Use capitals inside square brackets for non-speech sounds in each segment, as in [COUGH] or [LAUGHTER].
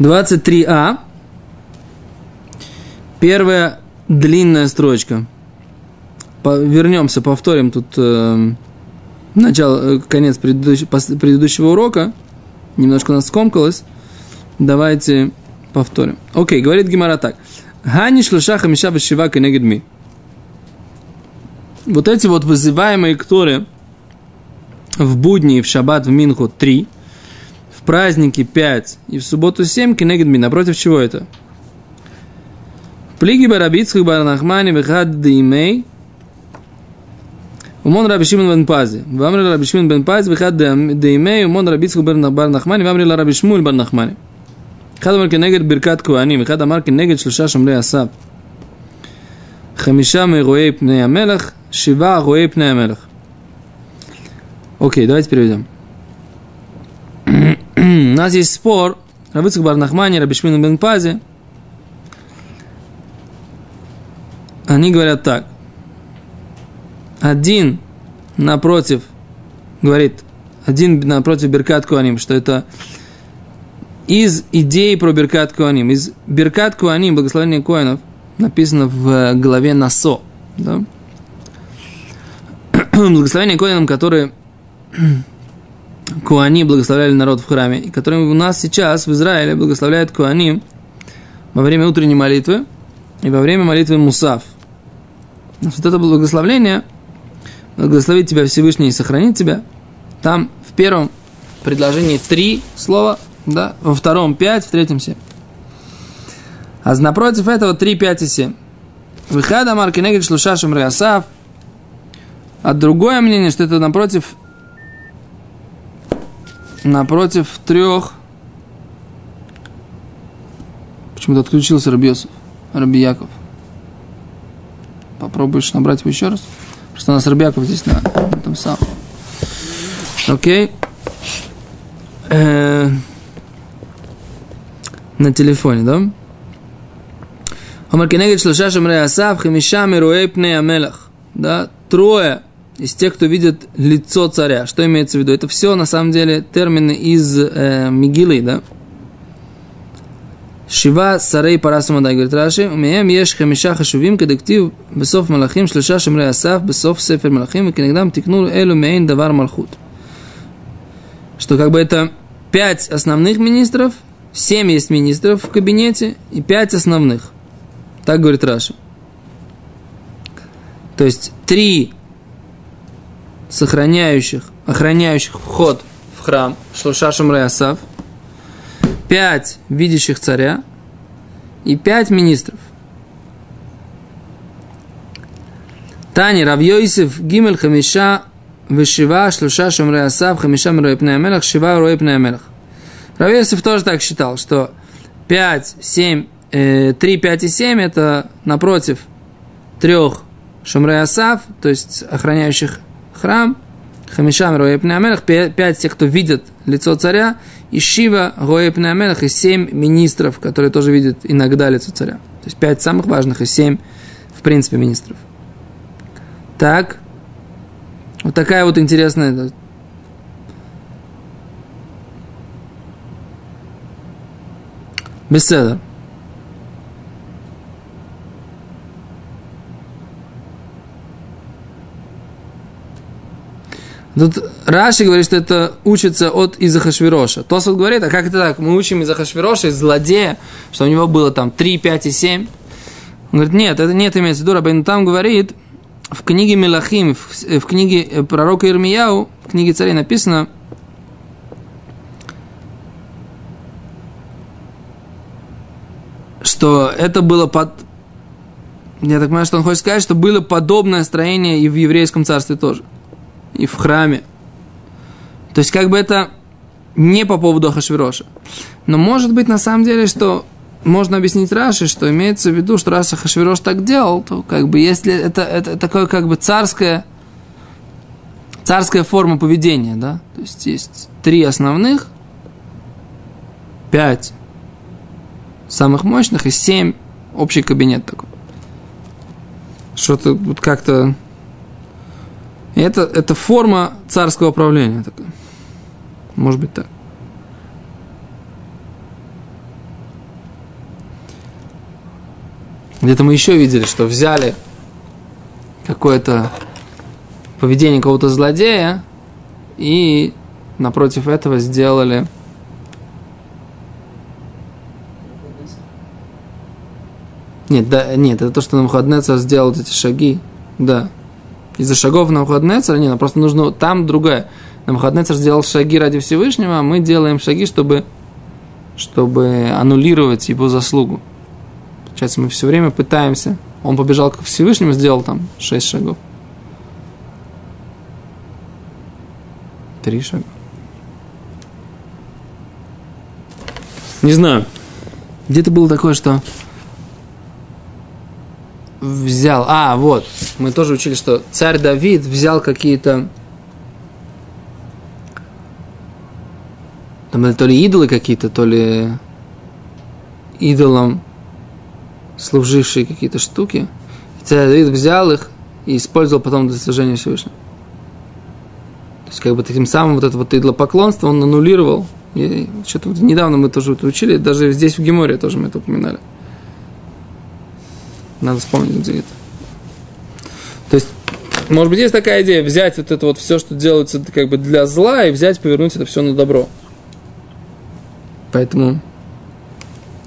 23а. Первая длинная строчка. По, вернемся, повторим тут э, начало, э, конец предыдущего, предыдущего урока. Немножко нас скомкалось. Давайте повторим. Окей, говорит Гимара так. Гани шлашаха миша бешива кенегедми. Вот эти вот вызываемые кторы в будни в шаббат в Минху 3, в праздники 5 и в субботу 7 кенегедми. Напротив чего это? Плиги барабицких барнахмани вихад деймей Умон Раби Шимон бен Пази. Вамри Раби Шимон бен Пази, вихад деймей, умон Раби Цху бар Нахмани, вамри Раби Шмуль бар Нахмани. אחד אמר כנגד ברכת כהנים, אחד אמר כנגד שלושה שומרי הסף. חמישה מרואי פני המלך, שבעה רואי פני המלך. Окей, давайте переведем. У нас есть спор. Равыцк Барнахмани, Рабишмин бен Пази. Они говорят так – один напротив, говорит, один напротив Беркат Куаним, что это из идеи про Беркат Куаним, из Беркат Куаним, благословение Коинов, написано в главе Насо, да? [CLEARS THROAT] благословение Коинам, которые Куани благословляли народ в храме, и которые у нас сейчас в Израиле благословляют Куаним во время утренней молитвы и во время молитвы Мусав. Вот это благословление – благословит тебя Всевышний и сохранит тебя. Там в первом предложении три слова, да, во втором пять, в третьем семь. А напротив этого три, пять и семь. Выхада марки негрит шлушашем реасав. А другое мнение, что это напротив напротив трех Почему-то отключился Рабиосов, Раби Яков. Попробуешь набрать его еще раз? что у нас Рыбяков здесь на этом самом. Окей. Э, на телефоне, да? Омар кенегет шлаша шамре асав хемиша мируэй пней амелах. Да, трое из тех, кто видит лицо царя. Что имеется в виду? Это все, на самом деле, термины из э, Мигилы, да? Шива сарей парасамадай, говорит Раши, умеем еш хамиша хашувим, кедектив бесов малахим, шлеша шемрей асав, бесов сефер малахим, и кенегдам тикнул элю мейн давар малхут. Что как бы это пять основных министров, семь есть министров в кабинете и пять основных. Так говорит Раши. То есть три сохраняющих, охраняющих вход в храм, шлуша шамрей асав – пять видящих царя и пять министров. Тани Равьёйсев Гимель Хамиша Вешива Шлуша Шамрей Асав Хамиша Мирой Пней Амелах Шива Рой Пней Амелах. Равьёйсев тоже так считал, что 5, 7, э, 3, 5 и 7 это напротив трех Шамрей Асав, то есть охраняющих храм, Хамишам Рой Пней Амелах, 5 тех, кто видит лицо царя, и Шива, Гоя Пнеамелах, и семь министров, которые тоже видят иногда лицо царя. То есть пять самых важных и семь, в принципе, министров. Так, вот такая вот интересная беседа. Тут Раши говорит, что это учится от Изахашвироша. Тосот говорит, а как это так? Мы учим Изахашвироша, из злодея, что у него было там 3, 5 и 7. Он говорит, нет, это нет имеется в виду. Рабейн там говорит, в книге Мелахим, в, в книге пророка Ирмияу, в книге царей написано, что это было под... Я так понимаю, что он хочет сказать, что было подобное строение и в еврейском царстве тоже и в храме. То есть, как бы это не по поводу Ахашвироша. Но может быть, на самом деле, что можно объяснить Раши, что имеется в виду, что раз Ахашвирош так делал, то как бы если это, это такое как бы царское, царская форма поведения, да, то есть есть три основных, пять самых мощных и семь общий кабинет такой. Что-то вот как-то это, это форма царского правления. Такая. Может быть так. Где-то мы еще видели, что взяли какое-то поведение кого-то злодея и напротив этого сделали Нет, да, нет, это то, что Навуходнецар сделал эти шаги, да, из-за шагов Навуходнецера, нет, просто нужно, там другая. Навуходнецер сделал шаги ради Всевышнего, а мы делаем шаги, чтобы, чтобы аннулировать его заслугу. Получается, мы все время пытаемся. Он побежал к Всевышнему, сделал там шесть шагов. Три шага. Не знаю. Где-то было такое, что взял... А, вот. Мы тоже учили, что царь Давид взял какие-то... Там то ли идолы какие-то, то ли идолам служившие какие-то штуки. И царь Давид взял их и использовал потом для служения Всевышнего. То есть, как бы таким самым вот это вот идолопоклонство он аннулировал. И что-то вот недавно мы тоже это учили, даже здесь в Геморе тоже мы это упоминали. Надо вспомнить, где это. То есть, может быть, есть такая идея взять вот это вот все, что делается как бы для зла, и взять, повернуть это все на добро. Поэтому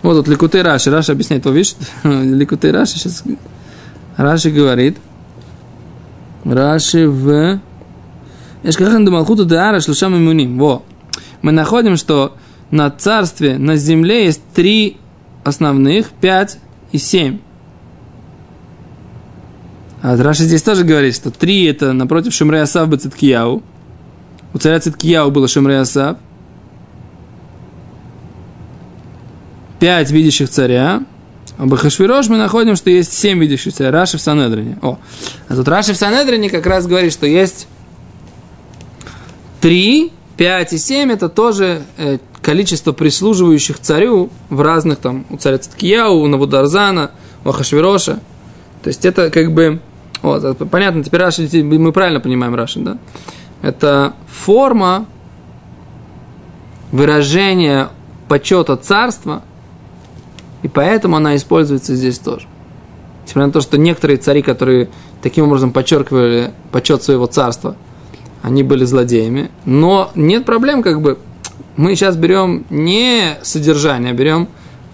вот тут Ликутей Раши. Раши объясняет, вот видишь, [LAUGHS] Ликутей Раши сейчас... Раши говорит, Раши в... Эшкахан Дамалхута Деара Шлушам Имуним. Во. Мы находим, что на царстве, на земле есть три основных, пять и семь. А Раши здесь тоже говорит, что три это напротив Шимрей Асав Бацеткияу. У царя Циткияу было Шимрей Асав. Пять видящих царя. А Бахашвирош мы находим, что есть семь видящих царя. Раши в Санедрине. О, а тут Раши в Санедрине как раз говорит, что есть три, пять и семь. Это тоже э, количество прислуживающих царю в разных там, у царя Циткияу, у Навударзана, у Ахашвироша. То есть это как бы вот, понятно, теперь Раши, мы правильно понимаем Раши, да? Это форма выражения почета царства, и поэтому она используется здесь тоже. Несмотря на то, что некоторые цари, которые таким образом подчеркивали почет своего царства, они были злодеями, но нет проблем, как бы, мы сейчас берем не содержание, а берем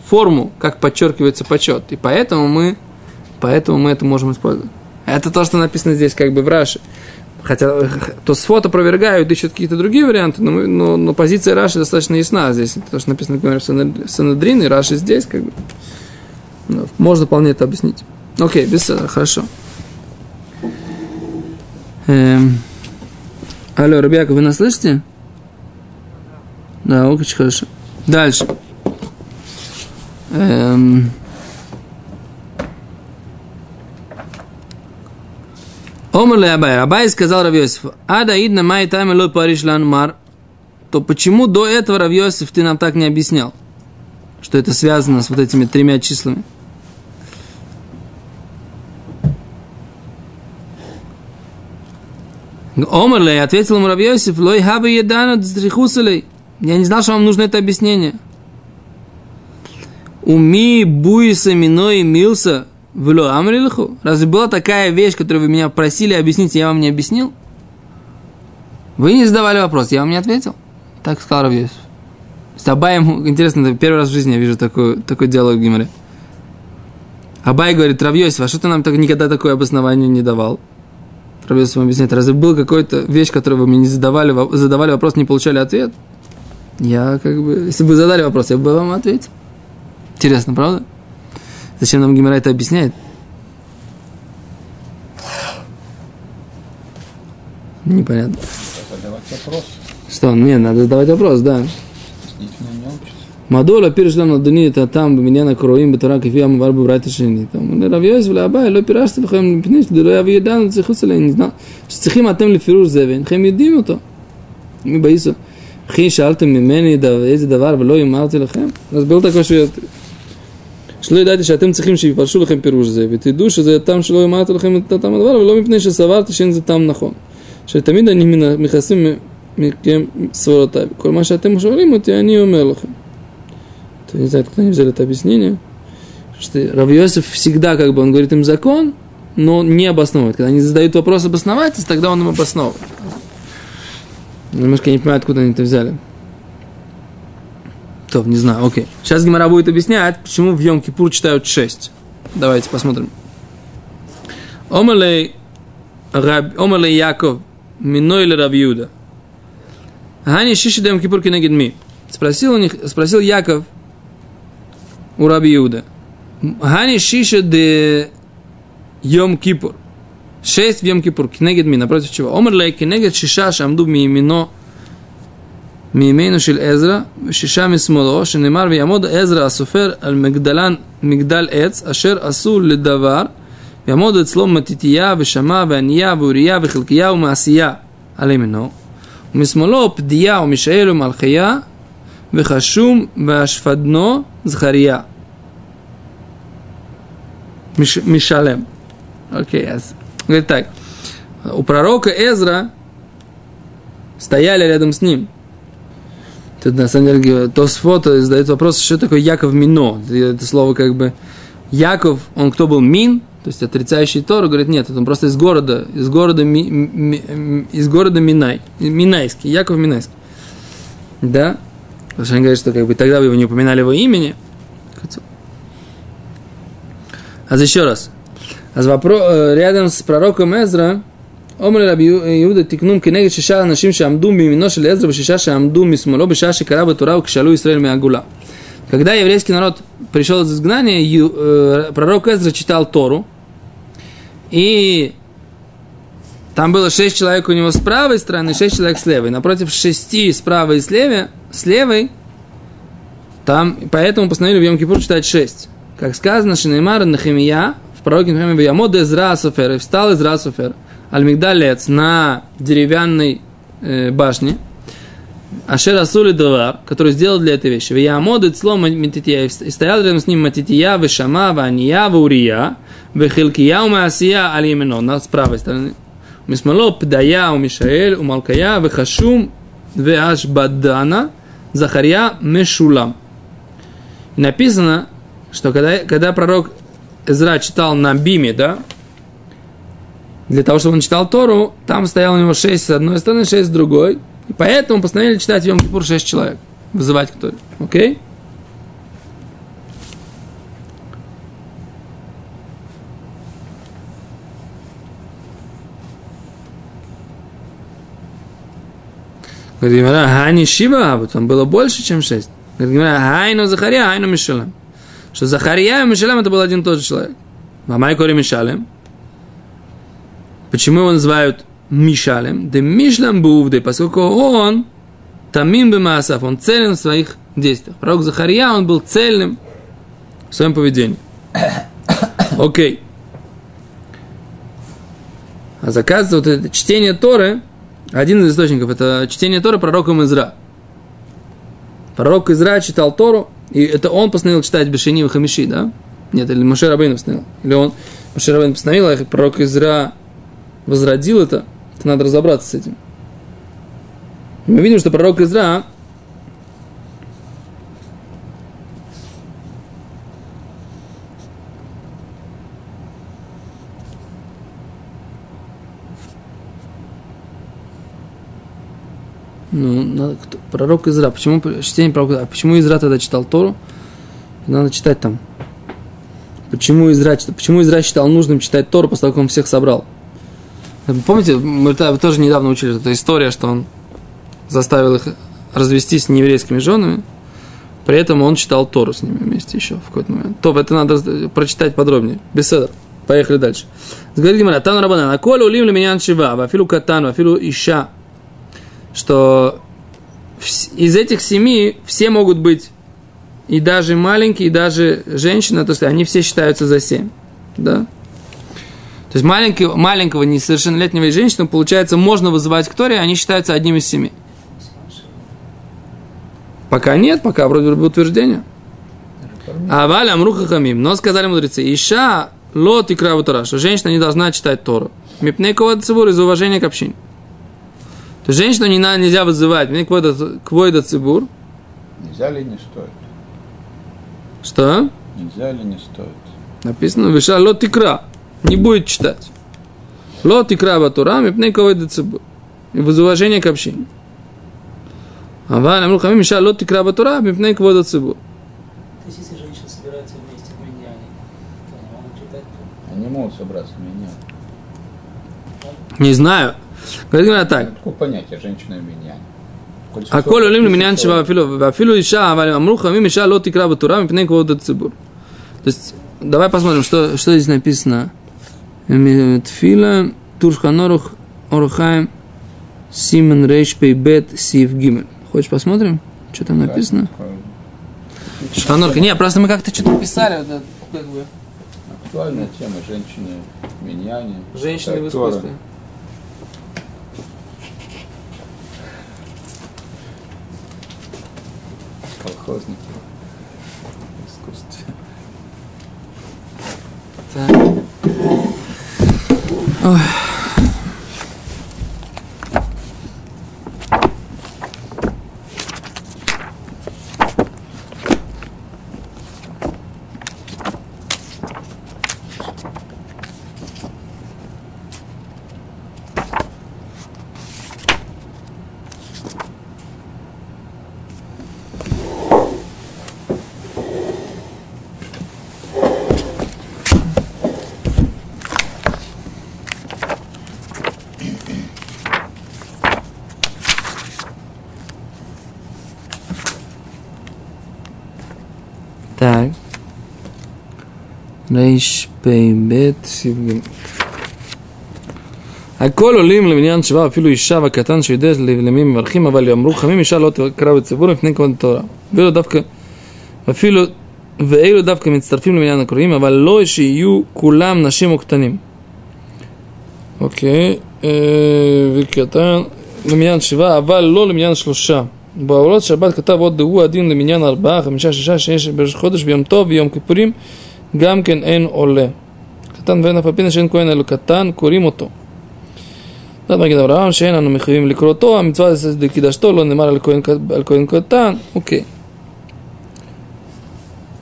форму, как подчеркивается почет, и поэтому мы, поэтому мы это можем использовать. Это то, что написано здесь как бы в Раши. Хотя то с фото опровергают, ищут какие-то другие варианты, но, но, но позиция Раши достаточно ясна здесь. То, что написано например, в Санадрин, и Раши здесь, как бы, ну, можно вполне это объяснить. Окей, без хорошо. Эм. Алло, Ребяка, вы нас слышите? Да, очень хорошо. Дальше. Эм. Омар Абай. Абай сказал Равьосиф, Ада идна май тайма лой париш мар. То почему до этого Равьосиф ты нам так не объяснял? Что это связано с вот этими тремя числами? Омарлей ответил ему Равьосиф, лой хаби едану дзрихусалей. Я не знал, что вам нужно это объяснение. Уми буиса миной милса Вло амрилху? Разве была такая вещь, которую вы меня просили объяснить, я вам не объяснил? Вы не задавали вопрос, я вам не ответил. Так сказал Равьев. С Абаем, интересно, первый раз в жизни я вижу такой, такой диалог в Гимаре. Абай говорит, Равьосиф, а что ты нам так, никогда такое обоснование не давал? Равьосиф ему объясняет, разве была какая-то вещь, которую вы мне не задавали, задавали вопрос, не получали ответ? Я как бы, если бы задали вопрос, я бы вам ответил. Интересно, правда? Зачем нам Гимера это объясняет? Непонятно. Что? Не, надо задавать вопрос, да. Мадола пиршлам надуни это там меня бминяна кроим бетарак и фиам варбу брата шини. Там ну, Равьёс вла абай ло пираште вхем пниш дило яви ядан цехус ле не знаю. Цехим атем лефируш зеве. Инхем едим ну ото. Мы баисо. Хи шаалтем мимени да эзе давар вло имарти лехем. Нас был такой швед. שלא ידעתי שאתם צריכים שיפרשו לכם פירוש זה, ותדעו שזה הטעם שלא אמרתי לכם את הטעם הדבר, ולא מפני שסברתי שאין זה טעם נכון. שתמיד אני מכסים מכם סברותיי. כל מה שאתם שואלים אותי, אני אומר לכם. То не знаю, откуда они взяли это объяснение, Что Равьосиф всегда, как бы, он говорит им закон, но не обосновывает. Когда они задают вопрос обосновательства, тогда он им обосновывает. Немножко не понимаю, откуда они это взяли. То, не знаю, окей. Сейчас Гимара будет объяснять, почему в Йом-Кипур читают 6. Давайте посмотрим. Омалей, Омалей Яков, Миной или Рабиуда. Гани Шиши Йом Кипур Кенегид Ми. Спросил, у них, спросил Яков у Раби Иуда. Гани Шиша де Йом Кипур. Шесть в Йом Кипур. Кенегид Ми. Напротив чего? Омер лей Кенегид Шиша Шамду Миимино מימינו של עזרא, ושישה משמאלו, שנאמר ויעמוד עזרא הסופר על מגדלן, מגדל עץ, אשר עשו לדבר, ויעמוד אצלו מתתיה ושמע ועניה ואוריה וחלקיה ומעשייה על ימינו, ומשמאלו פדיה ומישאל ומלכיה, וחשום והשפדנו זכריה. מש, משלם. Окей, okay, говорит так. У пророка Эзра стояли рядом с ним – Тут на самом деле Тосфот задает вопрос, что такое Яков Мино. Это слово как бы Яков, он кто был Мин, то есть отрицающий Тору, говорит, нет, он просто из города, из города, ми, ми, из города Минай, Минайский, Яков Минайский. Да? Потому что они говорят, что как бы тогда вы его не упоминали его имени. А еще раз. А вопрос, э, рядом с пророком Эзра, אומר רבי יהודה תקנום כנגד שישה אנשים שעמדו מימינו של עזרא ושישה שעמדו משמאלו בשעה שקרא בתורה וכשאלו ישראל מהגולה. Когда еврейский народ пришел из изгнания, э, пророк Эзра читал Тору, и там было шесть человек у него с правой стороны, шесть человек с левой. Напротив шести с правой и с левой, с левой там, поэтому постановили в Йом-Кипур читать шесть. Как сказано, Шинеймар Нахимия, в пророке Нахимия, Ямод Эзра Софер, и встал Эзра Софер. Аль-Мигдалец на деревянной э, башне, Ашер Асули Давар, который сделал для этой вещи. Виямод слом Матития, и стоял рядом с ним Матития, Вешама, Вания, Ваурия, Вехилкия, Умасия, Алимено, на с правой стороны. Мисмало, Пдая, Умишаэль, Умалкая, Вехашум, Веашбадана, Захария, Мешулам. И написано, что когда, когда пророк Эзра читал на Биме, да, для того, чтобы он читал Тору, там стояло у него шесть с одной стороны, шесть с другой. И поэтому постановили читать в Йом-Кипур шесть человек. Вызывать кто Окей? Говорит Гимара, Хани Шива, а там было больше, чем шесть. Говорит Гимара, Хайну Захария, Хайну Мишалем. Что Захария и Мишалем это был один и тот же человек. Мамай Кори Мишалем. Почему его называют Мишалем? Да Мишлам Бувды, поскольку он Тамим Бемасав, он целен в своих действиях. Пророк Захария, он был цельным в своем поведении. [COUGHS] Окей. Okay. А заказывается вот это чтение Торы, один из источников, это чтение Торы пророком Изра. Пророк Изра читал Тору, и это он постановил читать Бешини и Хамиши, да? Нет, или Моше Рабейн постановил. Или он, Моше Рабейн постановил, а пророк Изра возродил это, то надо разобраться с этим. Мы видим, что пророк Изра Ну, надо, кто, пророк Изра. Почему чтение пророка? А почему Изра тогда читал Тору? Надо читать там. Почему Изра, почему Изра считал нужным читать Тору, после того, как он всех собрал? Помните, мы тоже недавно учили эту историю, что он заставил их развестись с нееврейскими женами, при этом он читал Тору с ними вместе еще в какой-то момент. То это надо прочитать подробнее. Беседа. Поехали дальше. Говорит Гимара, Тану Рабана, на коле улим ли меня шива, вафилу катану, вафилу ища, что из этих семи все могут быть и даже маленькие, и даже женщина, то есть они все считаются за семь. Да? То есть маленький, маленького несовершеннолетнего женщину, получается, можно вызывать к Торе, они считаются одним из семи. Пока нет, пока вроде бы утверждение. А Валя Амруха Хамим. Но сказали мудрецы, Иша лот и краву Тора, что женщина не должна читать Тору. Мипнекова цибур из уважения к общине. То есть женщину не нельзя вызывать. Мне квойда цибур. Нельзя ли не стоит? Что? Нельзя или не стоит? Написано, виша лот икра не будет читать. Лот и краба турам и пней И без уважения к общине. Аван амру хамим миша лот и краба турам и пней квода цибу. если женщины собираются вместе в Миньяне, то они могут читать? Они могут собраться в Миньяне. Не знаю. Говорит Гимара так. Ну, такое понятие женщина и миньяне. А коль олим лиминьян шива вафилу, вафилу иша, амру а хамим иша лот и краба турам и пней квода. То есть, давай посмотрим, что, что здесь написано. Тфила, Туршханорух, Орухаем, Симен Рейш Пейбет, Сив Гимель. Хочешь посмотрим, что там написано? Шханорх, не, просто мы как-то что-то писали, вот это, как бы, Актуальная тема женщины в миньяне. женщины в искусстве. Колхозники в искусстве. Так. Ой. רייש פ"ב סיב ג' הכל עולים למניין שבא אפילו אישה והקטן שיודע למי מברכים אבל אמרו חמים אישה לא תקרא בציבור מפני כבוד התורה. ואילו דווקא אפילו ואילו דווקא מצטרפים למניין הקוראים אבל לא שיהיו כולם נשים או קטנים אוקיי אה, וקטן למניין שבעה אבל לא למניין שלושה. בעולות שבת כתב עוד הוא הדין למניין ארבעה, חמישה, שישה שיש בראש חודש ויום טוב ויום כיפורים גם כן אין עולה. קטן ואין אף על פי שאין כהן אלא קטן, קוראים אותו. זאת מגיד אברהם שאין אנו מחויבים לקרוא אותו, המצווה זה לקידשתו, לא נאמר על כהן, על כהן קטן, окей.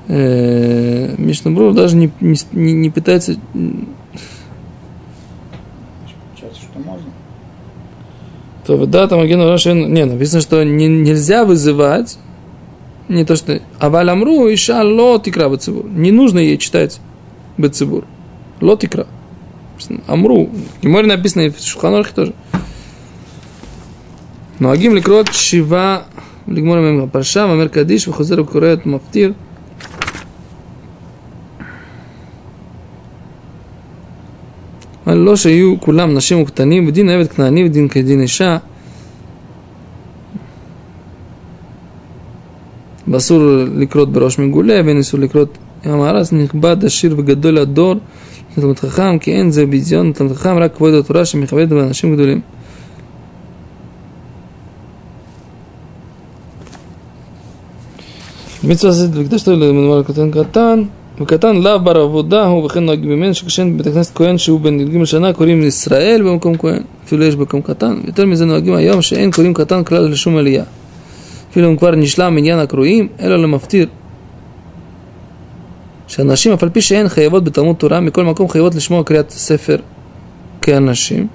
Э, Мишнабрур даже не, не, не- не пытается Получается, что можно. то да, там Аген Рашин, не, написано, что не- нельзя вызывать, не то что, аваль амру, иша ло тикра бацибур. Не нужно ей читать бацибур. Ло тикра. Амру. В море написано и в Шуханорхе тоже. Но агим ликрот шива לגמור מהם הפרשה, ואומר קדיש וחוזר וקורא את מפטיר. אבל לא שיהיו כולם נשים וקטנים, ודין עבד כנעני ודין כדין אישה. ואסור לקרות בראש מגולה, ואין איסור לקרות ים הארץ, נכבד, עשיר וגדול הדור, תלמוד חכם, כי אין זה ביזיון תלמוד חכם, רק כבוד התורה שמכבדת באנשים גדולים. מצווה זאת וקדשתו למנוהל קטן קטן, וקטן לאו בר עבודה הוא וכן נוהג ממנו שכשאין בבית הכנסת כהן שהוא בן י"ג שנה קוראים ישראל במקום כהן אפילו יש במקום קטן יותר מזה נוהגים היום שאין קוראים קטן כלל לשום עלייה אפילו אם כבר נשלם מניין הקרואים אלא למפטיר. שהנשים אף על פי שהן חייבות בתלמוד תורה מכל מקום חייבות לשמוע קריאת ספר כאנשים.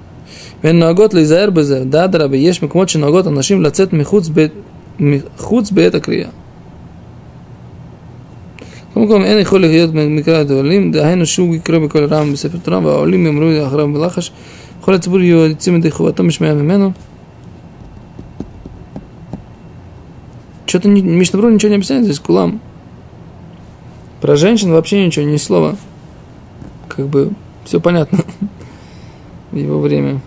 והן נוהגות להיזהר בזה. דאדרבה יש מקומות שנוהגות הנשים לצאת מחוץ, ב... מחוץ בעת הקריאה. קודם כל אין יכול להיות מקרא את העולים, דהיינו שהוא יקרא בכל רם בספר תורה, והעולים יאמרו אחריו בלחש, כל הציבור יוצאים ידי חובתו משמע ממנו. Что-то Мишнабру ничего не объясняет здесь, кулам. Про женщин вообще ничего, ни слова. Как бы все понятно [LAUGHS] в его время.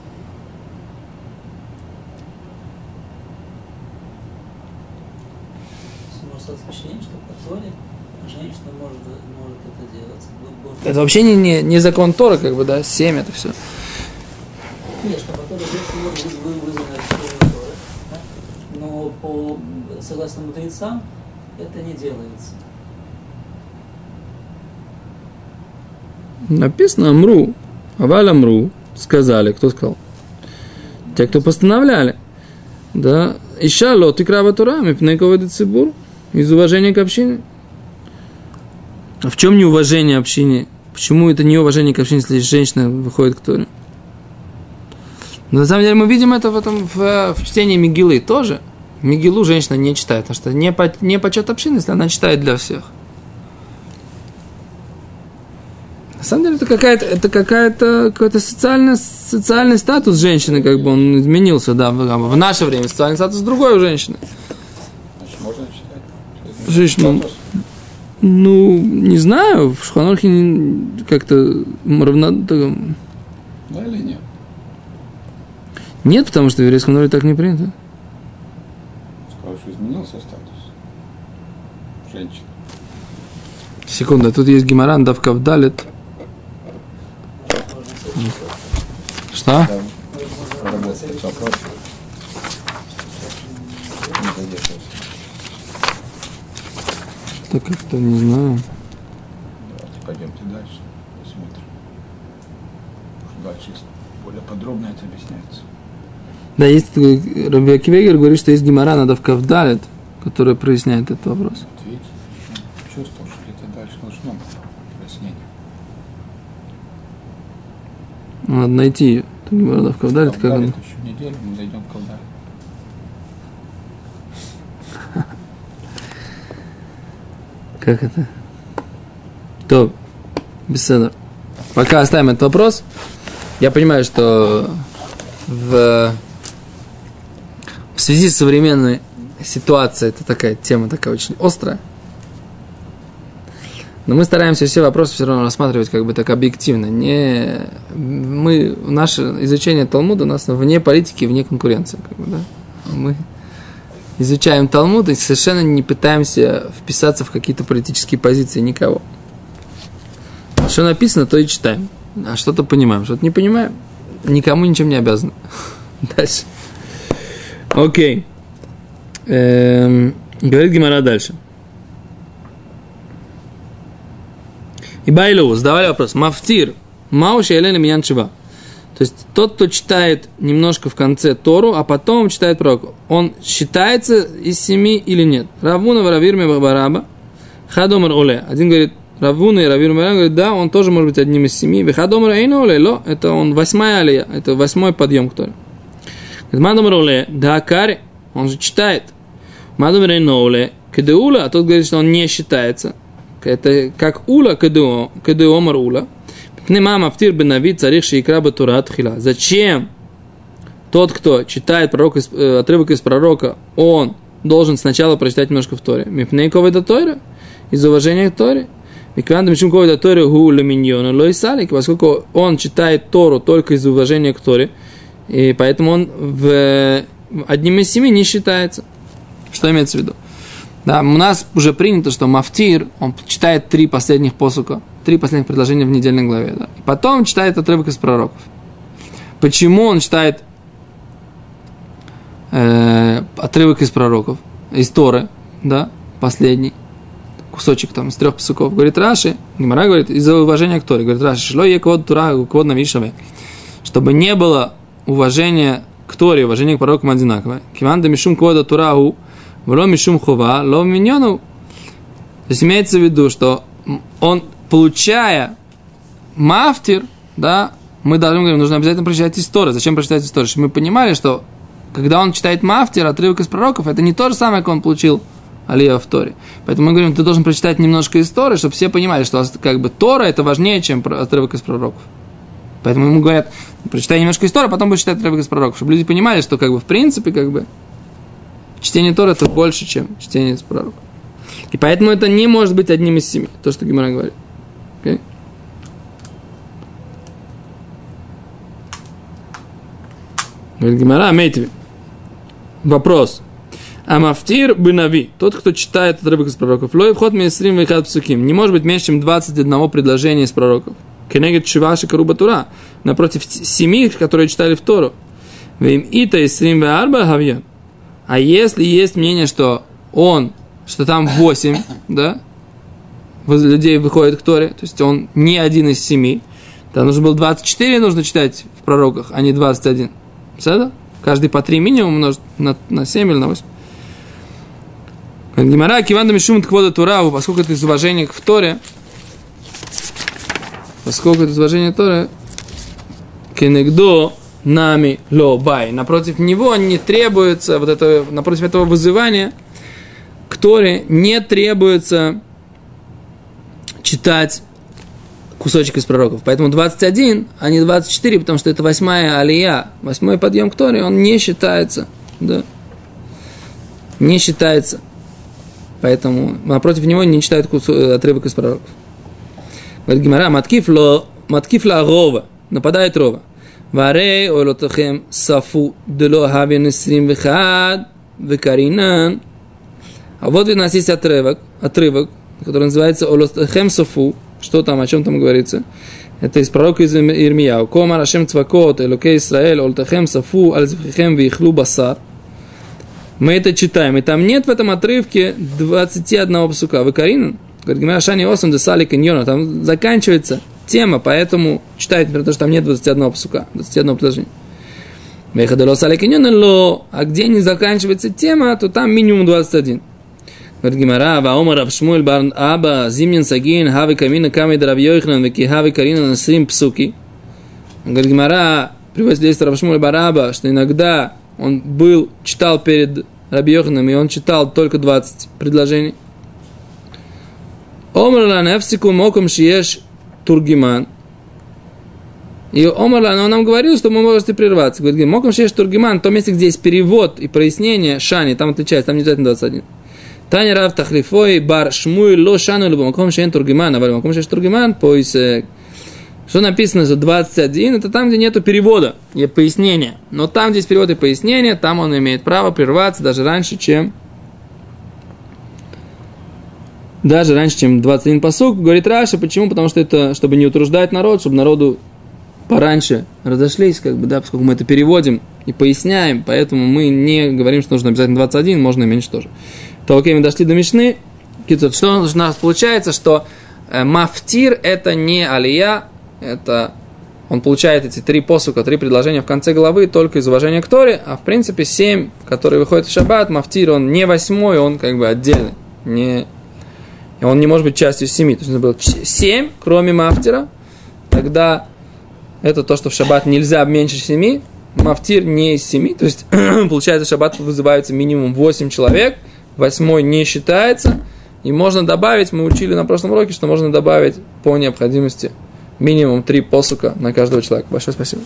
Это вообще не, не, не закон Тора, как бы, да, семь это все. Нет, что по Торе женщина может быть вы- вызвана от Торы, да? но по, согласно мудрецам это не делается. Написано Амру. Аваль Амру. Сказали. Кто сказал? Те, кто постановляли. Да. Ища лот и крава тура, цибур. Из уважения к общине. В чем неуважение общине? Почему это неуважение к общине, если женщина выходит к Торе? Но на самом деле мы видим это в, этом, в, в чтении Мигилы тоже. Мигилу женщина не читает, потому что не, по, не почет общины, если она читает для всех. На самом деле это какая-то это какая-то какой-то социальный, социальный статус женщины, как бы он изменился, да, в, в наше время социальный статус другой у женщины. Значит, можно читать. Женщину, Вопрос. ну, не знаю, в Шханорхе как-то равно... Да или нет? Нет, потому что в еврейском народе так не принято. Что изменился статус. Женщина. Секунду, тут есть геморан, давка вдалит. Что? Так как-то не знаю. Давайте пойдемте дальше. Посмотрим. Что дальше более подробно это объясняется. Да, есть такой- Раби Акивегер говорит, что есть гемора, надо в Кавдалет, которая проясняет этот вопрос. Вот видите, чувствовал, что где-то дальше должно быть объяснение. Надо найти ее. Эту гемору надо в Кавдалет, как Колдалит он... еще неделю, мы дойдем к колдалит. [LAUGHS] Как это? То, беседа. Пока оставим этот вопрос. Я понимаю, что в, в связи с современной ситуацией это такая тема такая очень острая. Но мы стараемся все вопросы все равно рассматривать как бы так объективно. Не, мы, наше изучение Талмуда у нас вне политики, вне конкуренции. Как бы, да? Мы изучаем Талмуд и совершенно не пытаемся вписаться в какие-то политические позиции никого. Что написано, то и читаем. А что-то понимаем, что-то не понимаем. Никому ничем не обязаны. [LAUGHS] Дальше. Окей. Эм, говорит Гимара дальше. И Байлоу, задавали вопрос. Мафтир. Мауши Елена Миян Чива. То есть тот, кто читает немножко в конце Тору, а потом читает пророку, он считается из семи или нет? Равуна Варавирме Бараба, Хадомар Оле. Один говорит, Равуна и Равир Бараба говорит, да, он тоже может быть одним из семи. Вихадомар Эйна Оле, ло, это он восьмая алия, это восьмой подъем к Мадомар Оле, да Акари, он же читает. Мадомар Эйна Оле, Кедеула, а тот говорит, что он не считается. Это как Ула Кедео, Кедеомар Ула. Пнема мафтир бенави царих шейкра батура тхила. Зачем тот, кто читает пророк из, э, отрывок из пророка, он должен сначала прочитать немножко в Торе? Мипней коведа Торе? Из уважения к Торе? Микванда мишум коведа Торе гу леминьона лойсалик, поскольку он читает Тору только из уважения к Торе, и поэтому он в, одним из семи не считается. Что имеется в виду? Да, у нас уже принято, что мафтир, он читает три последних посука, три последних предложения в недельной главе. Да, и потом читает отрывок из пророков. Почему он читает э, отрывок из пророков, из Торы, да, последний кусочек там из трех посуков. Говорит Раши, Гимара говорит, из-за уважения к Торе. Говорит Раши, шло е код тура, код навишаве. Чтобы не было уважения к Торе, уважения к пророкам одинаковое. Киван мишум кода турагу, вло мишум хова, ло миньону. То есть имеется в виду, что он, получая мафтир, да, мы должны говорить, нужно обязательно прочитать историю. Зачем прочитать историю? Чтобы мы понимали, что когда он читает мафтир, отрывок из пророков, это не то же самое, как он получил Алия в Торе. Поэтому мы говорим, ты должен прочитать немножко истории, чтобы все понимали, что как бы Тора это важнее, чем отрывок из пророков. Поэтому ему говорят, прочитай немножко истории, а потом будешь читать отрывок из пророков. Чтобы люди понимали, что как бы в принципе как бы чтение Тора это больше, чем чтение из пророков. И поэтому это не может быть одним из семи, то, что Гимара говорит. Okay? Говорит Гимара, Мейтви. Вопрос. Амафтир бынави, тот, кто читает отрывок из пророков, лой вход мейсрим вихат псуким, не может быть меньше, чем 21 предложения из пророков. Кенегет шиваши каруба тура, напротив семи, которые читали в Тору. Вим ита и срим арба гавьон. А если есть мнение, что он, что там 8, [COUGHS] да, людей выходит к Торе, то есть он не один из семи, то нужно было 24 нужно читать в пророках, а не 21. Все Каждый по 3 минимум умножить на, на 7 или на 8. Гимара, киванда мишум тквода тураву, поскольку это из уважения к Торе, поскольку это изложение Торы кенегдо нами ло бай. Напротив него не требуется вот это, напротив этого вызывания к Торе не требуется читать кусочек из пророков. Поэтому 21, а не 24, потому что это восьмая алия, восьмой подъем к Торе, он не считается. Да. Не считается. Поэтому напротив него не читают отрывок из пророков. Говорит Гимара, маткиф ло, маткиф ла рова, нападает рова. Варей олотахем сафу дело хавин исрим вихад векаринан. А вот у нас есть отрывок, отрывок, который называется Олотахем Софу. Что там, о чем там говорится? Это из пророка из Ирмияу. Комар Ашем Цвакот, Элокей Исраэль, Олтахем Сафу, Альзбхем Вихлу Басар. Мы это читаем, и там нет в этом отрывке 21 псука. Вы Каринан? Говорит, Гимара Шани Осам Десали Каньона. Там заканчивается тема, поэтому читайте, потому что там нет 21 псука, 21 предложения. А где не заканчивается тема, то там минимум 21. Говорит Гимара, Ваома Рав Шмуэль Бар Аба, Зимнин Сагин, Хави Камина Камид Рав Йохнан, Веки Хави Карина Насрим Псуки. Говорит Гимара, приводит здесь Рав Шмуэль Бараба, что иногда он был, читал перед Раби Йоханом, и он читал только 20 предложений. Омрла нефсику моком шиеш тургиман. И Омарла, он нам говорил, что мы можете прерваться. Говорит, моком шиеш тургиман, в том месте, где есть перевод и прояснение, шани, там отличается, там не обязательно 21. Таня Рав Тахлифой бар Шмуй ло шану либо маком шен тургиман, а маком шен тургиман, поисек. Что написано за 21, это там, где нету перевода, есть пояснение. Но там, где есть перевод и пояснение, там он имеет право прерваться даже раньше, чем даже раньше, чем 21 посук, говорит Раша, почему? Потому что это, чтобы не утруждать народ, чтобы народу пораньше разошлись, как бы, да, поскольку мы это переводим и поясняем, поэтому мы не говорим, что нужно обязательно 21, можно и меньше тоже то окей, мы дошли до Мишны. Что у нас получается, что э, мафтир это не алия, это он получает эти три посука, три предложения в конце главы только из уважения к Торе, а в принципе семь, которые выходят в шаббат, мафтир, он не восьмой, он как бы отдельный, не, он не может быть частью семи, то есть нужно было семь, кроме мафтира, тогда это то, что в шаббат нельзя меньше семи, мафтир не из семи, то есть [CLEARS THROAT] получается в шаббат вызывается минимум восемь человек – восьмой не считается. И можно добавить, мы учили на прошлом уроке, что можно добавить по необходимости минимум три посука на каждого человека. Большое спасибо.